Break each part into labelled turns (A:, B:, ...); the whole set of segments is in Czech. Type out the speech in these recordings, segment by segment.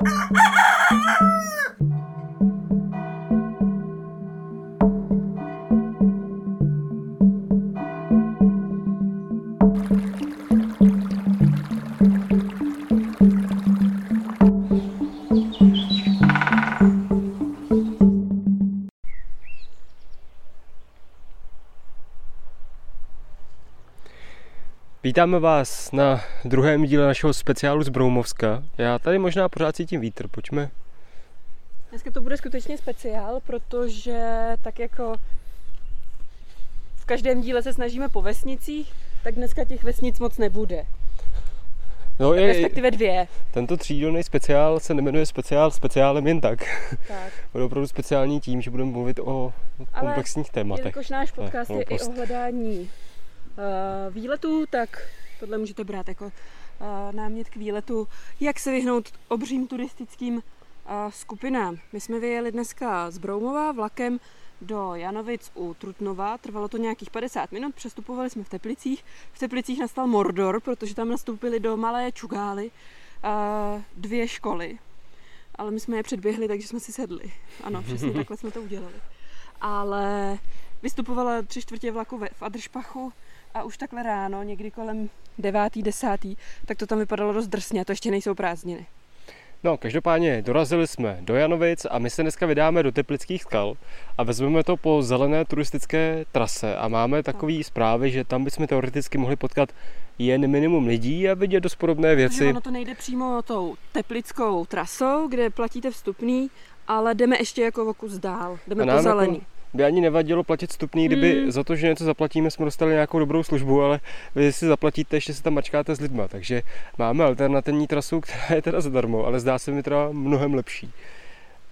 A: 啊啊啊啊 Vítáme vás na druhém díle našeho speciálu z Broumovska. Já tady možná pořád cítím vítr, pojďme.
B: Dneska to bude skutečně speciál, protože tak jako v každém díle se snažíme po vesnicích, tak dneska těch vesnic moc nebude.
A: No, je,
B: Respektive dvě.
A: tento třídílný speciál se nemenuje speciál speciálem jen tak.
B: Tak.
A: Bude opravdu speciální tím, že budeme mluvit o
B: Ale
A: komplexních tématech.
B: Jelikož náš podcast je i
A: hloupost.
B: o hledání výletů, tak tohle můžete brát jako uh, námět k výletu, jak se vyhnout obřím turistickým uh, skupinám. My jsme vyjeli dneska z Broumova vlakem do Janovic u Trutnova. Trvalo to nějakých 50 minut, přestupovali jsme v Teplicích. V Teplicích nastal Mordor, protože tam nastoupili do malé čugály dvě školy. Ale my jsme je předběhli, takže jsme si sedli. Ano, přesně takhle jsme to udělali. Ale vystupovala tři čtvrtě vlaku v Adršpachu a už takhle ráno, někdy kolem devátý, desátý, tak to tam vypadalo dost drsně to ještě nejsou prázdniny.
A: No, každopádně dorazili jsme do Janovic a my se dneska vydáme do Teplických skal a vezmeme to po zelené turistické trase a máme takové zprávy, že tam bychom teoreticky mohli potkat jen minimum lidí a vidět dost podobné věci.
B: ono to nejde přímo tou teplickou trasou, kde platíte vstupný, ale jdeme ještě jako o kus dál. Jdeme po zelený.
A: jako by ani nevadilo platit vstupný, kdyby
B: Hmm.
A: za to, že něco zaplatíme, jsme dostali nějakou dobrou službu, ale vy si zaplatíte, ještě se tam mačkáte s lidma, takže máme alternativní trasu, která je teda zadarmo, ale zdá se mi teda mnohem lepší.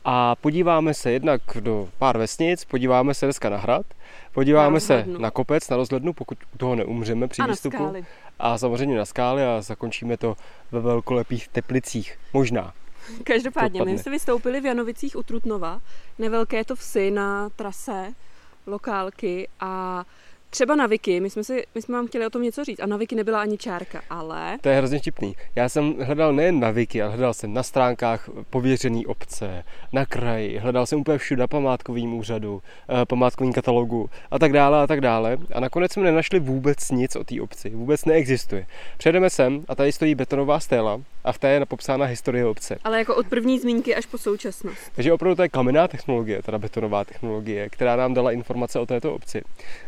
A: A podíváme se jednak do pár vesnic, podíváme se dneska na hrad, podíváme
B: Na
A: se na kopec, na rozhlednu, pokud u toho neumřeme při
B: A na
A: výstupu.
B: skály.
A: A samozřejmě na skály a zakončíme to ve velkolepých teplicích. Možná.
B: Každopádně, my jsme vystoupili v Janovicích u Trutnova, nevelké to vsi na trase, lokálky a třeba na Viki, my jsme, si, my jsme vám chtěli o tom něco říct a na Viki nebyla ani čárka, ale
A: To je hrozně vtipný. Já jsem hledal nejen na Wiki, ale hledal jsem na stránkách pověřený obce, na kraji, hledal jsem úplně všude na památkovém úřadu, eh, památkovém katalogu a tak dále a tak dále. A nakonec jsme nenašli vůbec nic o té obci. Vůbec neexistuje. Přejdeme sem a tady stojí betonová stéla a v té je popsána historie obce.
B: ale jako od první zmínky až po současnost.
A: Takže opravdu to je kamenná technologie, teda betonová technologie, která nám dala informace o této obci.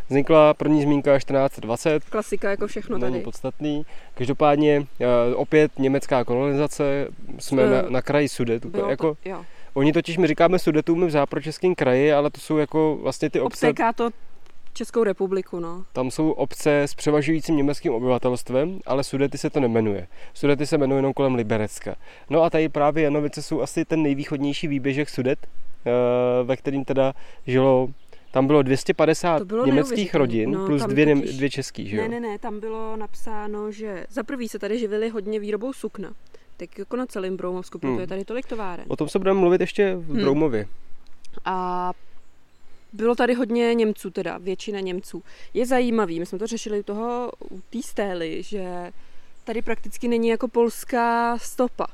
A: Vznikla první zmínka 1420,
B: Klasika jako všechno
A: není
B: tady.
A: podstatný. Každopádně eh, opět německá kolonizace, jsme
B: Eh,
A: na, na kraji Sudet.
B: Bylo to,
A: Jako,
B: jo.
A: oni totiž my říkáme Sudetům v zápročeském kraji, ale to jsou jako vlastně ty obce,
B: Obtéká to Českou republiku, no.
A: tam jsou obce s převažujícím německým obyvatelstvem, ale Sudety se to nemenuje. Sudety se jmenují jenom kolem Liberecka. No a tady právě Janovice jsou asi ten nejvýchodnější výběžek Sudet, eh, ve kterým teda žilo tam bylo 250
B: To bylo
A: německých rodin
B: No,
A: plus dvě,
B: totiž-
A: dvě český, že jo?
B: Ne, ne, ne, tam bylo napsáno, že za prvý se tady živili hodně výrobou sukna. Tak jako na celém Broumovsku, protože
A: Hmm.
B: je tady tolik továren.
A: O tom se budeme mluvit ještě v
B: Hmm.
A: Broumově.
B: A bylo tady hodně Němců, teda většina Němců. Je zajímavý, my jsme to řešili u toho, u té stély, že tady prakticky není jako polská stopa.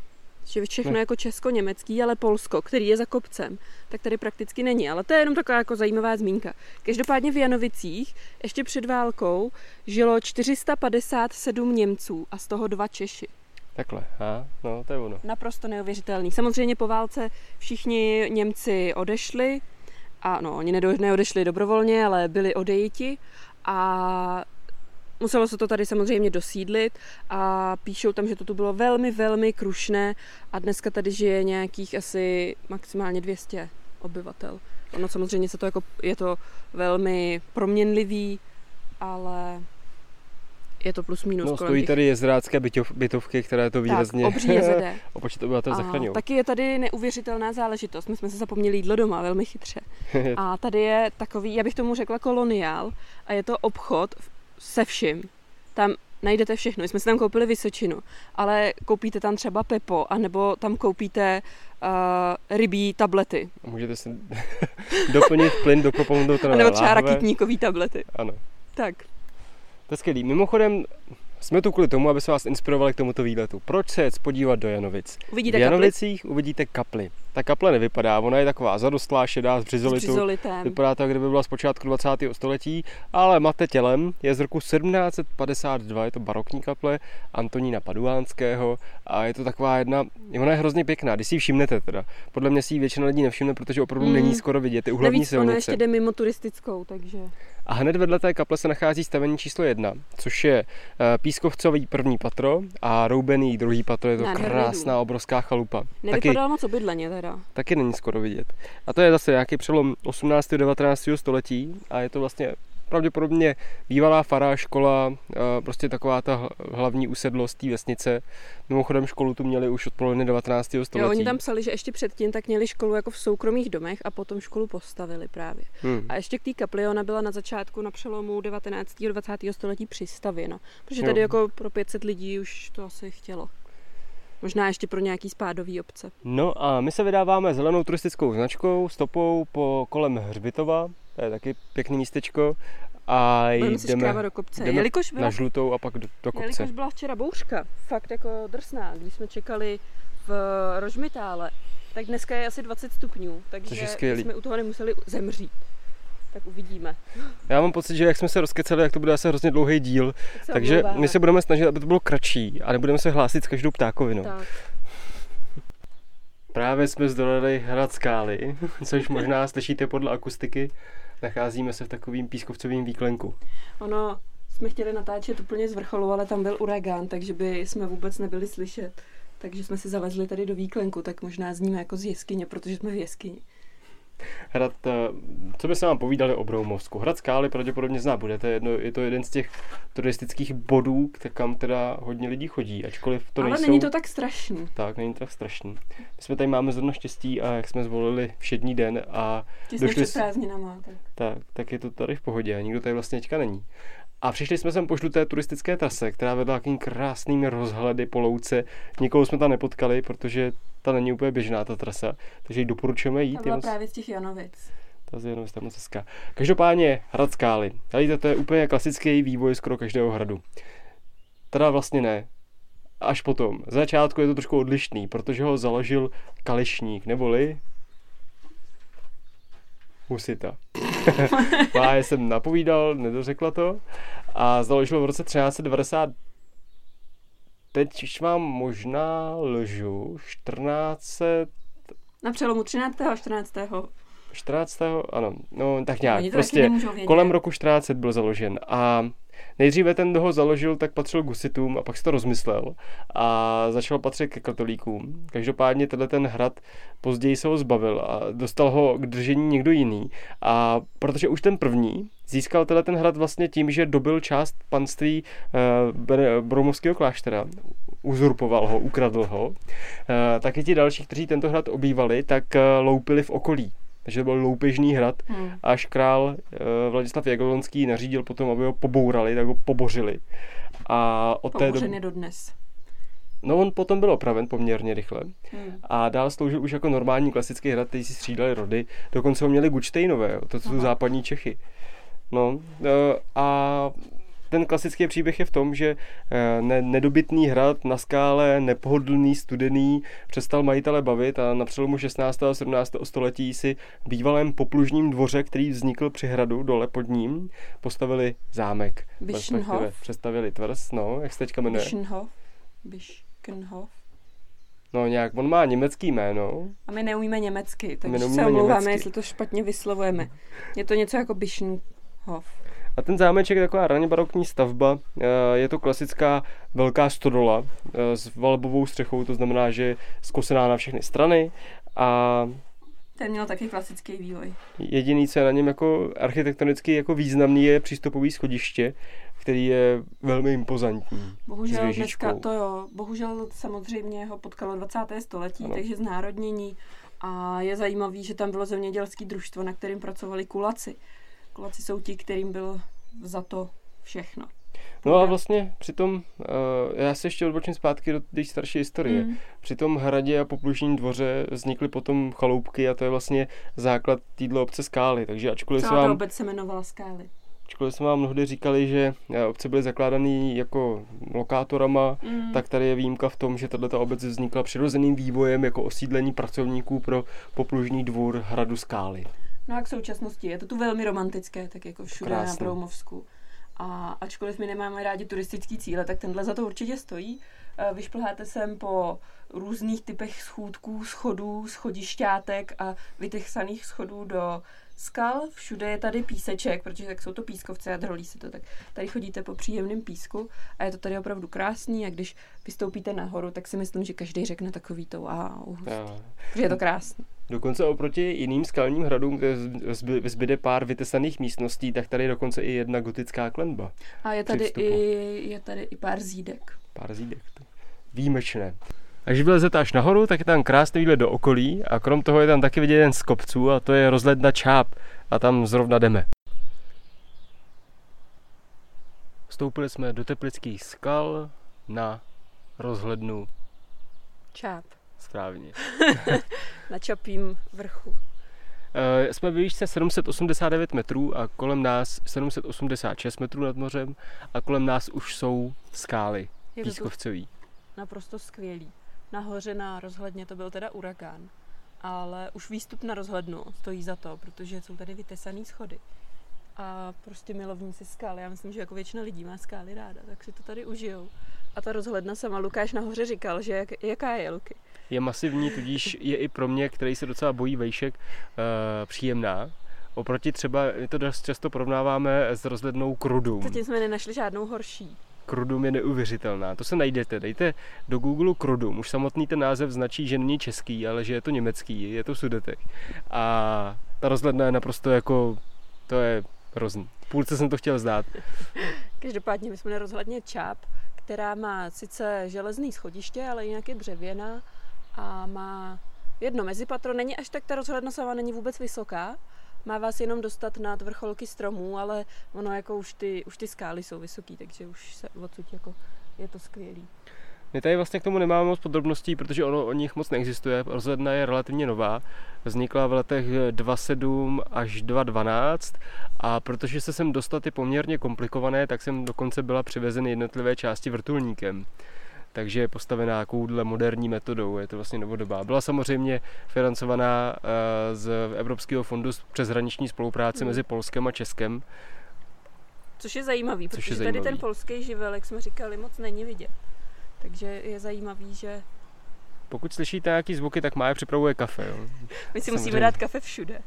B: Že všechno
A: Ne.
B: jako česko-německý, ale Polsko, který je za kopcem, tak tady prakticky není. Ale to je jenom taková jako zajímavá zmínka. Každopádně v Janovicích ještě před válkou žilo 457 Němců a z toho dva Češi.
A: Takhle, a, no to je ono.
B: Naprosto neuvěřitelný. Samozřejmě po válce všichni Němci odešli, a no, oni neodešli dobrovolně, ale byli odejiti a muselo se to tady samozřejmě dosídlit a píšou tam, že to tu bylo velmi, velmi krušné a dneska tady žije nějakých asi maximálně 200 obyvatel. Ono samozřejmě se to jako, je to velmi proměnlivý, ale je to plus minus
A: No,
B: kolem
A: stojí
B: těch-
A: tady jezderácké bytov, bytovky, které to výrazně
B: tak, obří JZD.
A: o počet obyvatel
B: A
A: zachraňují.
B: taky je tady neuvěřitelná záležitost. My jsme se zapomněli jídlo doma, velmi chytře. A tady je takový, já bych tomu řekla koloniál, a je to obchod se vším. Tam najdete všechno. My jsme si tam koupili Vysočinu, ale koupíte tam třeba Pepo, anebo tam koupíte uh, rybí tablety,
A: Můžete si doplnit plyn do kopoundo
B: anebo třeba rakitníkový tablety.
A: Ano,
B: Tak,
A: to je skvělý. Mimochodem, Jsme tu kvůli tomu, aby se vás inspirovali k tomuto výletu. Proč se jet podívat do Janovic?
B: Uvidíte
A: v Janovicích kapli? uvidíte kapli. Ta kaple nevypadá, ona je taková zadostlá, šedá, s břizolitou. Vypadá to, kdyby byla z počátku 20. století, ale mate tělem je z roku 1752, je to barokní kaple Antonína Paduánského a je to taková jedna, ona je hrozně pěkná, když si ji všimnete teda. Podle mě si ji většina lidí nevšimne, protože opravdu mm. není skoro vidět, je u hlavní silnice.
B: Ona ještě jde mimo turistickou, takže...
A: A hned vedle té kaple se nachází stavení číslo jedna, což je eh, Pískovcový první patro a Roubený druhý patro. Je to krásná, obrovská chalupa.
B: Nevypadá taky, moc obydleně teda.
A: Taky není skoro vidět. A to je zase nějaký přelom 18. a 19. století a je to vlastně pravděpodobně bývalá fará škola, prostě taková ta hlavní usedlost té vesnice. Mimochodem školu tu měli už od poloviny 19. století. Jo,
B: oni tam psali, že ještě předtím tak měli školu jako v soukromých domech a potom školu postavili právě. Hmm. A ještě k té kapli ona byla na začátku na přelomu 19. a 20. století přistavěna. Protože tady jo. jako pro 500 lidí už to asi chtělo. Možná ještě pro nějaký spádový obce.
A: No a my se vydáváme zelenou turistickou značkou, stopou po kolem Hřbitova, to je taky pěkný místečko. A
B: jdeme, do kopce. jdeme jelikož
A: byla, na žlutou a pak do, do kopce.
B: Jelikož byla včera bouřka, fakt jako drsná, když jsme čekali v Rožmitále, tak dneska je asi 20 stupňů, takže jsme u toho nemuseli zemřít. Tak uvidíme.
A: Já mám pocit, že jak jsme se rozkeceli, jak to bude asi hrozně dlouhý díl, tak takže omlouváme. my se budeme snažit, aby to bylo kratší a nebudeme se hlásit s každou ptákovinou. Tak. Právě jsme zdolali hrad skály, což možná slyšíte podle akustiky. Nacházíme se v takovým pískovcovým výklenku.
B: Ono, jsme chtěli natáčet úplně z vrcholu, ale tam byl uragán, takže by jsme vůbec nebyli slyšet. Takže jsme si zalezli tady do výklenku, tak možná zníme jako z jeskyně, protože jsme v jeskyni.
A: Hrad, eh, co by se vám povídali o Broumovsku? Hrad Skály pravděpodobně zná budete, jedno, je to jeden z těch turistických bodů, kam teda hodně lidí chodí, ačkoliv to
B: Ale
A: nejsou...
B: není to tak strašný.
A: Tak, není to tak strašný. My jsme tady máme zrovna štěstí a jak jsme zvolili všední den a...
B: Těsně došli... před prázdninama,
A: tak. tak. Tak je to tady v pohodě a nikdo tady vlastně teďka není. A přišli jsme sem po žluté turistické trase, která vedla takovým krásnými rozhledy po louce. Nikoho jsme tam nepotkali, protože ta není úplně běžná ta trasa, takže ji doporučujeme jít. Ta
B: byla právě z těch Janovic.
A: Ta z Janovic tam moc hezká. Každopádně hrad skály. Tady to je úplně klasický vývoj skoro každého hradu. Teda vlastně ne. Až potom. Z začátku je to trošku odlišný, protože ho založil Kalešník, neboli Husita. Já jsem napovídal, nedořekla to. A založil v roce 1390 teď už mám možná lžu, 14...
B: Na přelomu 13. a 14.
A: 14. ano, no tak nějak, prostě kolem roku 14 byl založen a Nejdříve ten, kdo ho založil, tak patřil gusitům a pak se to rozmyslel a začal patřit ke katolíkům. Každopádně tenhle ten hrad později se ho zbavil a dostal ho k držení někdo jiný. A protože už ten první získal tenhle ten hrad vlastně tím, že dobil část panství Bromovského kláštera, uzurpoval ho, ukradl ho, uh, tak i ti další, kteří tento hrad obývali, tak uh, loupili v okolí takže to byl loupežný hrad, hmm. až král uh, Vladislav Jagelonský nařídil potom, aby ho pobourali, tak ho pobořili. A od té
B: doby... je dodnes.
A: No on potom byl opraven poměrně rychle hmm. a dál sloužil už jako normální klasický hrad, který si střídali rody, dokonce ho měli Gučtejnové, to jsou západní Čechy. No eh, a ten klasický příběh je v tom, že eh, ne, nedobytný hrad na skále, nepohodlný, studený, přestal majitele bavit a na přelomu 16. a 17. století si v bývalém poplužním dvoře, který vznikl při hradu dole pod ním, postavili zámek.
B: Bischenhof.
A: Přestavili tvrz, no, jak se teďka jmenuje?
B: Bischenhof. Bischenhof.
A: No nějak, on má německý jméno.
B: A my neumíme německy, takže se omlouváme, jestli to špatně vyslovujeme. Je to něco jako Bischenhof.
A: A ten zámeček je taková raně barokní stavba. Eh, je to klasická velká stodola eh, s valbovou střechou, to znamená, že je zkosená na všechny strany a
B: ten měl taky klasický vývoj.
A: Jediný, co je na něm jako architektonicky jako významný, je přístupový schodiště, který je velmi impozantní.
B: Bohužel dneska to jo, bohužel samozřejmě ho potkalo 20. století, ano. takže znárodnění. A je zajímavý, že tam bylo zemědělské družstvo, na kterým pracovali kulaci. Kulaci jsou ti, kterým bylo za to všechno.
A: No a vlastně při tom, uh, já se ještě odbočím zpátky do té starší historie. Mm. Při tom hradě a poplužním dvoře vznikly potom chaloupky a to je vlastně základ téhle obce Skály. Takže ačkoliv
B: Celá
A: se vám...
B: obec se jmenovala Skály.
A: Ačkoliv jsme vám mnohdy říkali, že eh, obce byly zakládané jako lokátorama, mm. tak tady je výjimka v tom, že tato obec vznikla přirozeným vývojem jako osídlení pracovníků pro poplužní dvůr hradu Skály.
B: No a k současnosti je to tu velmi romantické, tak jako všude Krásný. na Proumovsku. A ačkoliv my nemáme rádi turistický cíle, tak tenhle za to určitě stojí. Eh, vyšplháte sem po různých typech schůdků, schodů, schodišťátek a vytechsaných schodů do skal, všude je tady píseček, protože tak jsou to pískovce a drolí se to, tak tady chodíte po příjemném písku a je to tady opravdu krásný a když vystoupíte nahoru, tak si myslím, že každý řekne takový to wow, je to krásný.
A: Dokonce oproti jiným skalním hradům, kde zbyde pár vytesaných místností, tak tady je dokonce i jedna gotická klenba.
B: A je tady, i, je tady i pár zídek.
A: Pár zídek. Výjimečné. A když vylezete až nahoru, tak je tam krásný výhled do okolí a krom toho je tam taky vidět jeden z kopců a to je rozhledna Čáp a tam zrovna jdeme. Vstoupili jsme do teplických skal na rozhlednu
B: Čáp.
A: Správně.
B: na Čapím vrchu.
A: Uh, jsme ve výšce 789 metrů a kolem nás 786 metrů nad mořem a kolem nás už jsou skály pískovcový.
B: Naprosto skvělý nahoře na rozhledně to byl teda urakán. Ale už výstup na rozhlednu stojí za to, protože jsou tady vytesané schody. A prostě milovníci skály. Já myslím, že jako většina lidí má skály ráda, tak si to tady užijou. A ta rozhledna sama, Lukáš nahoře říkal, že jak, jaká je, Luky?
A: Je masivní, tudíž je i pro mě, který se docela bojí vejšek, uh, příjemná. Oproti třeba, my to dost často porovnáváme s rozhlednou Krudum.
B: Zatím jsme nenašli žádnou horší.
A: Krudum je neuvěřitelná. To se najdete. Dejte do Google Krudum. Už samotný ten název značí, že není český, ale že je to německý, je to Sudetek. A ta rozhledna je naprosto jako, to je hrozný. Půlce jsem to chtěl zdát.
B: Každopádně my jsme na rozhledně Čáp, která má sice železný schodiště, ale jinak je dřevěná a má jedno mezipatro. Není až tak ta rozhledna sama není vůbec vysoká, má vás jenom dostat nad vrcholky stromů, ale ono jako už ty, už ty skály jsou vysoký, takže už se odsud jako je to skvělý.
A: My tady vlastně k tomu nemáme moc podrobností, protože ono o nich moc neexistuje. Rozhledna je relativně nová. Vznikla v letech 2007 až 2012 a protože se sem dostat je poměrně komplikované, tak jsem dokonce byla přivezeny jednotlivé části vrtulníkem takže je postavená takovouhle moderní metodou, je to vlastně novodobá. Byla samozřejmě financovaná eh, z Evropského fondu přeshraniční spolupráce hmm. mezi Polskem a Českem.
B: Což je zajímavý, Což protože je zajímavý. tady ten polský živel, jak jsme říkali, moc není vidět. Takže je zajímavý, že...
A: Pokud slyšíte nějaký zvuky, tak Mája připravuje kafe. Jo?
B: My si musíme dát kafe všude.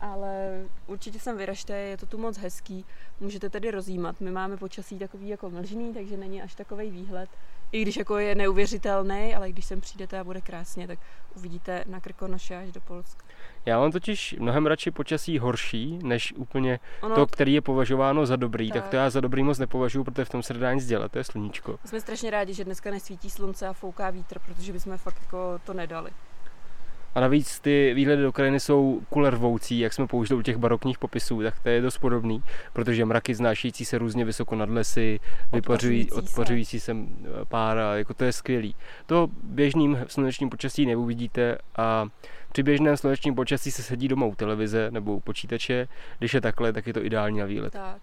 B: Ale určitě sem vyražte, je to tu moc hezký. Můžete tedy rozjímat. My máme počasí takový jako mlžný, takže není až takový výhled i když jako je neuvěřitelný, ale když sem přijdete a bude krásně, tak uvidíte na Krkonoše až do Polska.
A: Já mám totiž mnohem radši počasí horší, než úplně ono, to, který je považováno za dobrý. Tak. tak to já za dobrý moc nepovažuji, protože v tom se dá nic dělat, to je sluníčko.
B: Jsme strašně rádi, že dneska nesvítí slunce a fouká vítr, protože bychom fakt jako to nedali.
A: A navíc ty výhledy do krajiny jsou kulervoucí, jak jsme použili u těch barokních popisů, tak to je dost podobný, protože mraky znášící se různě vysoko nad lesy, vypařují, odpořující se pára, jako to je skvělý. To běžným slunečním počasí neuvidíte a při běžném slunečním počasí se sedí doma u televize nebo u počítače, když je takhle, tak je to ideální na výlet.
B: Tak.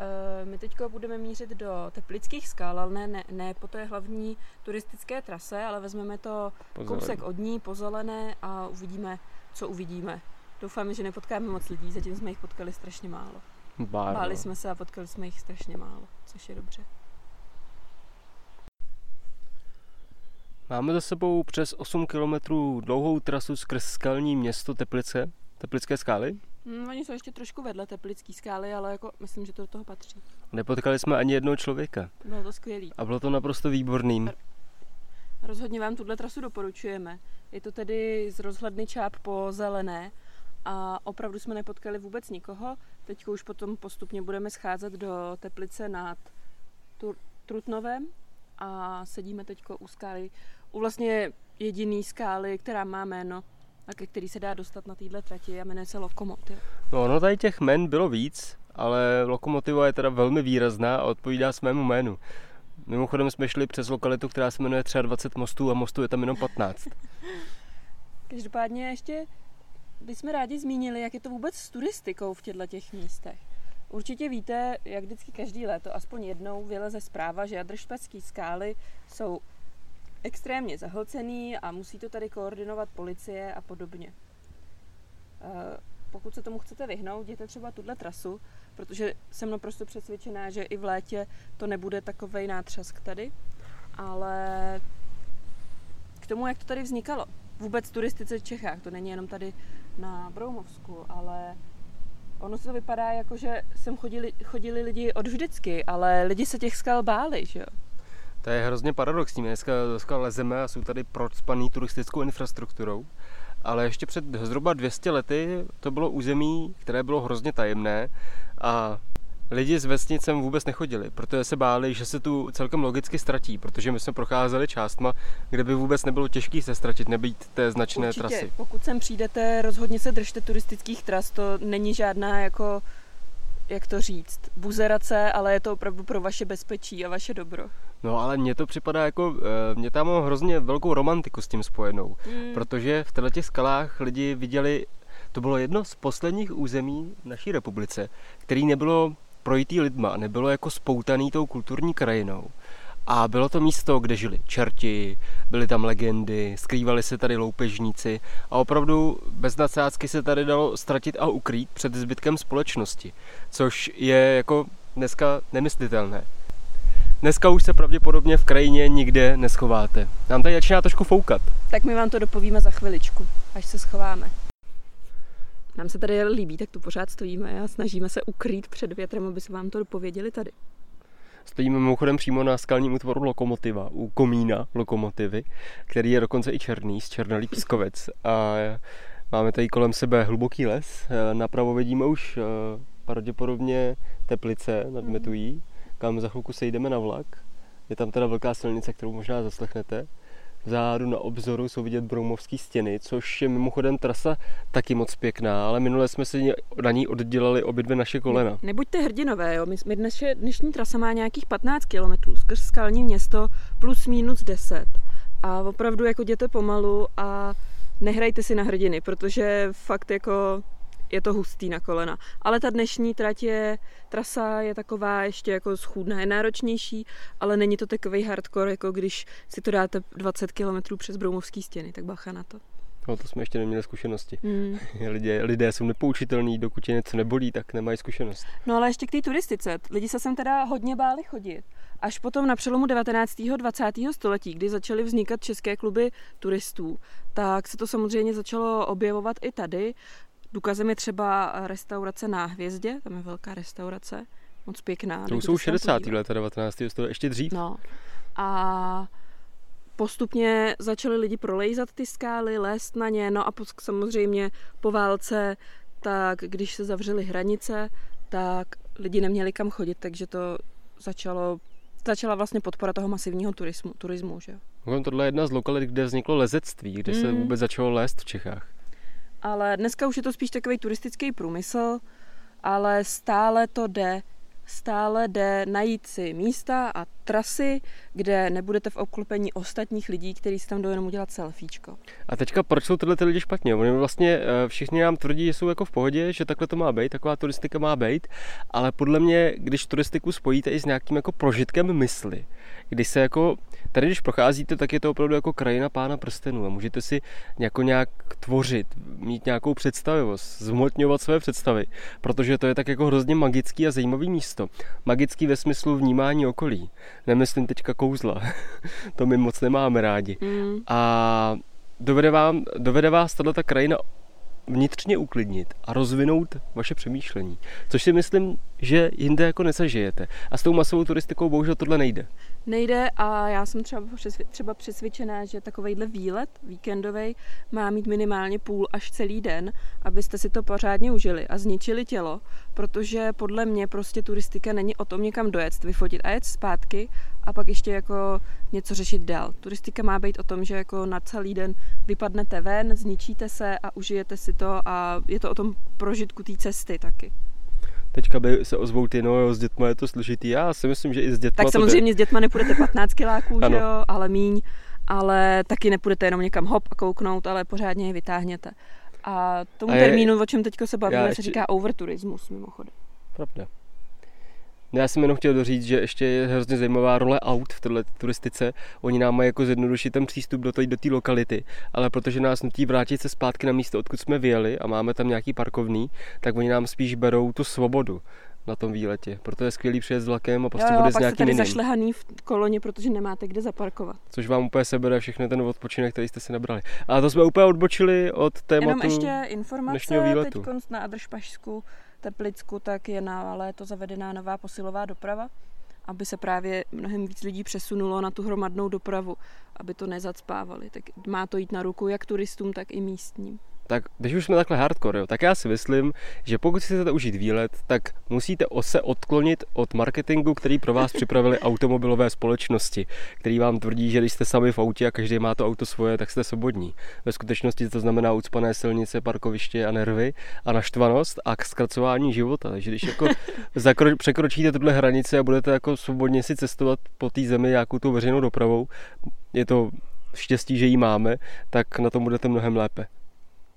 B: Eh, my teď budeme mířit do Teplických skal, ale ne, ne, ne po té hlavní turistické trase, ale vezmeme to kousek od ní, po zelené a uvidíme, co uvidíme. Doufáme, že nepotkáme moc lidí, zatím jsme jich potkali strašně málo.
A: Bár,
B: Báli jsme se a potkali jsme jich strašně málo, což je dobře.
A: Máme za sebou přes 8 kilometrů dlouhou trasu skrz skalní město Teplice, Teplické skály.
B: Hmm, oni jsou ještě trošku vedle teplický skály, ale jako myslím, že to do toho patří.
A: Nepotkali jsme ani jednoho člověka.
B: Bylo to skvělý.
A: A bylo to naprosto výborný.
B: Rozhodně vám tuhle trasu doporučujeme. Je to tedy z rozhledny čáp po zelené a opravdu jsme nepotkali vůbec nikoho. Teď už potom postupně budeme scházet do Teplice nad Trutnovem a sedíme teď u skály, u vlastně jediný skály, která má jméno a ke který se dá dostat na téhle trati a jmenuje se Lokomotiv.
A: No ono tady těch men bylo víc, ale Lokomotiva je teda velmi výrazná a odpovídá svému jménu. Mimochodem jsme šli přes lokalitu, která se jmenuje 23 mostů a mostů je tam jenom 15.
B: Každopádně ještě bychom rádi zmínili, jak je to vůbec s turistikou v těchto těch místech. Určitě víte, jak vždycky každý léto, aspoň jednou vyleze zpráva, že jadršpacký skály jsou extrémně zahlcený a musí to tady koordinovat policie a podobně. Eh, pokud se tomu chcete vyhnout, jděte třeba tuhle trasu, protože jsem naprosto přesvědčená, že i v létě to nebude takovej nátřask tady, ale k tomu, jak to tady vznikalo. Vůbec turistice v Čechách, to není jenom tady na Broumovsku, ale ono to vypadá jako, že sem chodili, chodili lidi od vždycky, ale lidi se těch skal báli, že jo?
A: To je hrozně paradoxní. Dneska, dneska lezeme a jsou tady procpaný turistickou infrastrukturou. Ale ještě před zhruba 200 lety to bylo území, které bylo hrozně tajemné a lidi z vesnicem vůbec nechodili, protože se báli, že se tu celkem logicky ztratí, protože my jsme procházeli částma, kde by vůbec nebylo těžké se ztratit, nebýt té značné
B: Určitě,
A: trasy.
B: pokud sem přijdete, rozhodně se držte turistických tras, to není žádná jako, jak to říct, buzerace, ale je to opravdu pro vaše bezpečí a vaše dobro.
A: No ale mně to připadá jako, eh, mě tam mám hrozně velkou romantiku s tím spojenou,
B: Mm.
A: protože v těchto skalách lidi viděli, to bylo jedno z posledních území v naší republice, který nebylo projitý lidma, nebylo jako spoutaný tou kulturní krajinou. A bylo to místo, kde žili čerti, byly tam legendy, skrývali se tady loupežníci a opravdu bez nadsázky se tady dalo ztratit a ukrýt před zbytkem společnosti, což je jako dneska nemyslitelné. Dneska už se pravděpodobně v krajině nikde neschováte. Nám tady začíná trošku foukat.
B: Tak my vám to dopovíme za chviličku, až se schováme. Nám se tady líbí, tak tu pořád stojíme a snažíme se ukrýt před větrem, aby se vám to dopověděli tady.
A: Stojíme mimochodem přímo na skalním útvoru lokomotiva, u komína lokomotivy, který je dokonce i černý, z Černalý pískovec. A máme tady kolem sebe hluboký les. Napravo vidíme už eh, pravděpodobně Teplice nad Metují, kam za chvilku sejdeme na vlak. Je tam teda velká silnice, kterou možná zaslechnete. Vzadu na obzoru jsou vidět broumovské stěny, což je mimochodem trasa taky moc pěkná, ale minule jsme si na ní oddělali obě dvě naše kolena.
B: Nebuďte hrdinové, jo. My, my dnes, dnešní trasa má nějakých 15 km skrz skalní město plus minus 10. A opravdu jako jděte pomalu a nehrajte si na hrdiny, protože fakt jako je to hustý na kolena. Ale ta dnešní trať je, trasa je taková ještě jako schůdná, je náročnější, ale není to takový hardcore, jako když si to dáte 20 km přes Broumovský stěny, tak bacha na to.
A: No to jsme ještě neměli zkušenosti.
B: Mm.
A: Lidé, lidé jsou nepoučitelní, dokud je něco nebolí, tak nemají zkušenost.
B: No ale ještě k té turistice. Lidi se sem teda hodně báli chodit. Až potom na přelomu 19. a 20. století, kdy začaly vznikat české kluby turistů, tak se to samozřejmě začalo objevovat i tady. Důkazem je třeba restaurace na Hvězdě, tam je velká restaurace, moc pěkná.
A: To jsou 60. leta 19. století, ještě dřív.
B: No. A postupně začali lidi prolejzat ty skály, lézt na ně, no a samozřejmě po válce, tak když se zavřely hranice, tak lidi neměli kam chodit, takže to začalo, začala vlastně podpora toho masivního turismu, turismu že?
A: Tohle je jedna z lokalit, kde vzniklo lezectví, kde mm. se vůbec začalo lézt v Čechách.
B: Ale dneska už je to spíš takový turistický průmysl, ale stále to jde stále jde najít si místa a trasy, kde nebudete v obklopení ostatních lidí, kteří si tam jdou jenom udělat selfiečko.
A: A teďka proč jsou tyhle ty lidi špatně? Oni vlastně všichni nám tvrdí, že jsou jako v pohodě, že takhle to má být, taková turistika má být, ale podle mě, když turistiku spojíte i s nějakým jako prožitkem mysli, když se jako, tady když procházíte, tak je to opravdu jako krajina pána prstenů a můžete si jako nějak tvořit, mít nějakou představivost, zmotňovat své představy, protože to je tak jako hrozně magický a zajímavý místo. Magický ve smyslu vnímání okolí. Nemyslím teďka kouzla, to my moc nemáme rádi. Mm. A dovede, vám, dovede vás tato krajina vnitřně uklidnit a rozvinout vaše přemýšlení. Což si myslím, že jinde jako nesažijete. A s tou masovou turistikou bohužel tohle nejde.
B: Nejde a já jsem třeba, třeba přesvědčená, že takovejhle výlet víkendový má mít minimálně půl až celý den, abyste si to pořádně užili a zničili tělo, protože podle mě prostě turistika není o tom někam dojet, vyfotit a jet zpátky a pak ještě jako něco řešit dál. Turistika má být o tom, že jako na celý den vypadnete ven, zničíte se a užijete si to a je to o tom prožitku té cesty taky
A: teďka by se ozvou ty, no jo, s dětma je to složitý. Já si myslím, že i s dětma
B: Tak samozřejmě s dětma nepůjdete 15 kiláků, že jo, ale míň, ale taky nepůjdete jenom někam hop a kouknout, ale pořádně je vytáhněte. A tomu a je, termínu, o čem teďka se bavíme, ještě... se říká overturismus mimochodem.
A: Pravda. Já jsem jenom chtěl doříct, že ještě je hrozně zajímavá role aut v této turistice. Oni nám mají jako zjednodušit ten přístup do té do lokality, ale protože nás nutí vrátit se zpátky na místo, odkud jsme vyjeli a máme tam nějaký parkovný, tak oni nám spíš berou tu svobodu na tom výletě. Proto je skvělý přijet s vlakem a prostě
B: jo, jo,
A: bude s nějakým
B: tady
A: jiným.
B: zašlehaný v koloně, protože nemáte kde zaparkovat.
A: Což vám úplně sebere všechny ten odpočinek, který jste si nabrali. A to jsme úplně odbočili od tématu.
B: Jenom ještě informace,
A: výletu.
B: teď na Adršpašsku, Teplicku, tak je na léto zavedená nová posilová doprava, aby se právě mnohem víc lidí přesunulo na tu hromadnou dopravu, aby to nezacpávali. Tak má to jít na ruku jak turistům, tak i místním.
A: Tak když už jsme takhle hardcore, jo, tak já si myslím, že pokud si chcete užít výlet, tak musíte se odklonit od marketingu, který pro vás připravili automobilové společnosti, který vám tvrdí, že když jste sami v autě a každý má to auto svoje, tak jste svobodní. Ve skutečnosti to znamená ucpané silnice, parkoviště a nervy a naštvanost a zkracování života. Takže když jako zakro- překročíte tuhle hranici a budete jako svobodně si cestovat po té zemi nějakou tou veřejnou dopravou, je to štěstí, že ji máme, tak na tom budete mnohem lépe.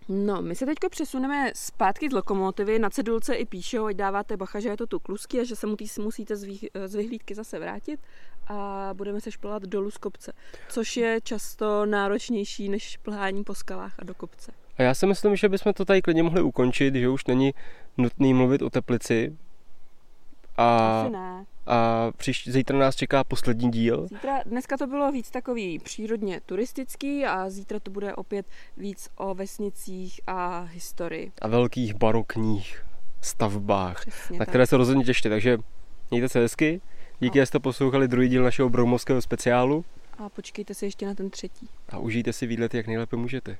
B: No, my se teď přesuneme zpátky z lokomotivy. Na cedulce i píšou, ať dáváte bacha, že je to tu klusky a že se musí, musíte z, vých, z vyhlídky zase vrátit a budeme se šplhat dolů z kopce, což je často náročnější než plhání po skalách a do kopce.
A: A já si myslím, že bychom to tady klidně mohli ukončit, že už není nutný mluvit o Teplici. A,
B: Asi ne.
A: A příští, zítra nás čeká poslední díl.
B: Zítra, dneska to bylo víc takový přírodně turistický a zítra to bude opět víc o vesnicích a historii.
A: A velkých barokních stavbách,
B: Přesně
A: na
B: tak.
A: které se rozhodně těšte. Takže mějte se hezky. Díky, že jste poslouchali druhý díl našeho Broumovského speciálu
B: A počkejte si ještě na ten třetí.
A: a užijte si výlet, jak nejlépe můžete.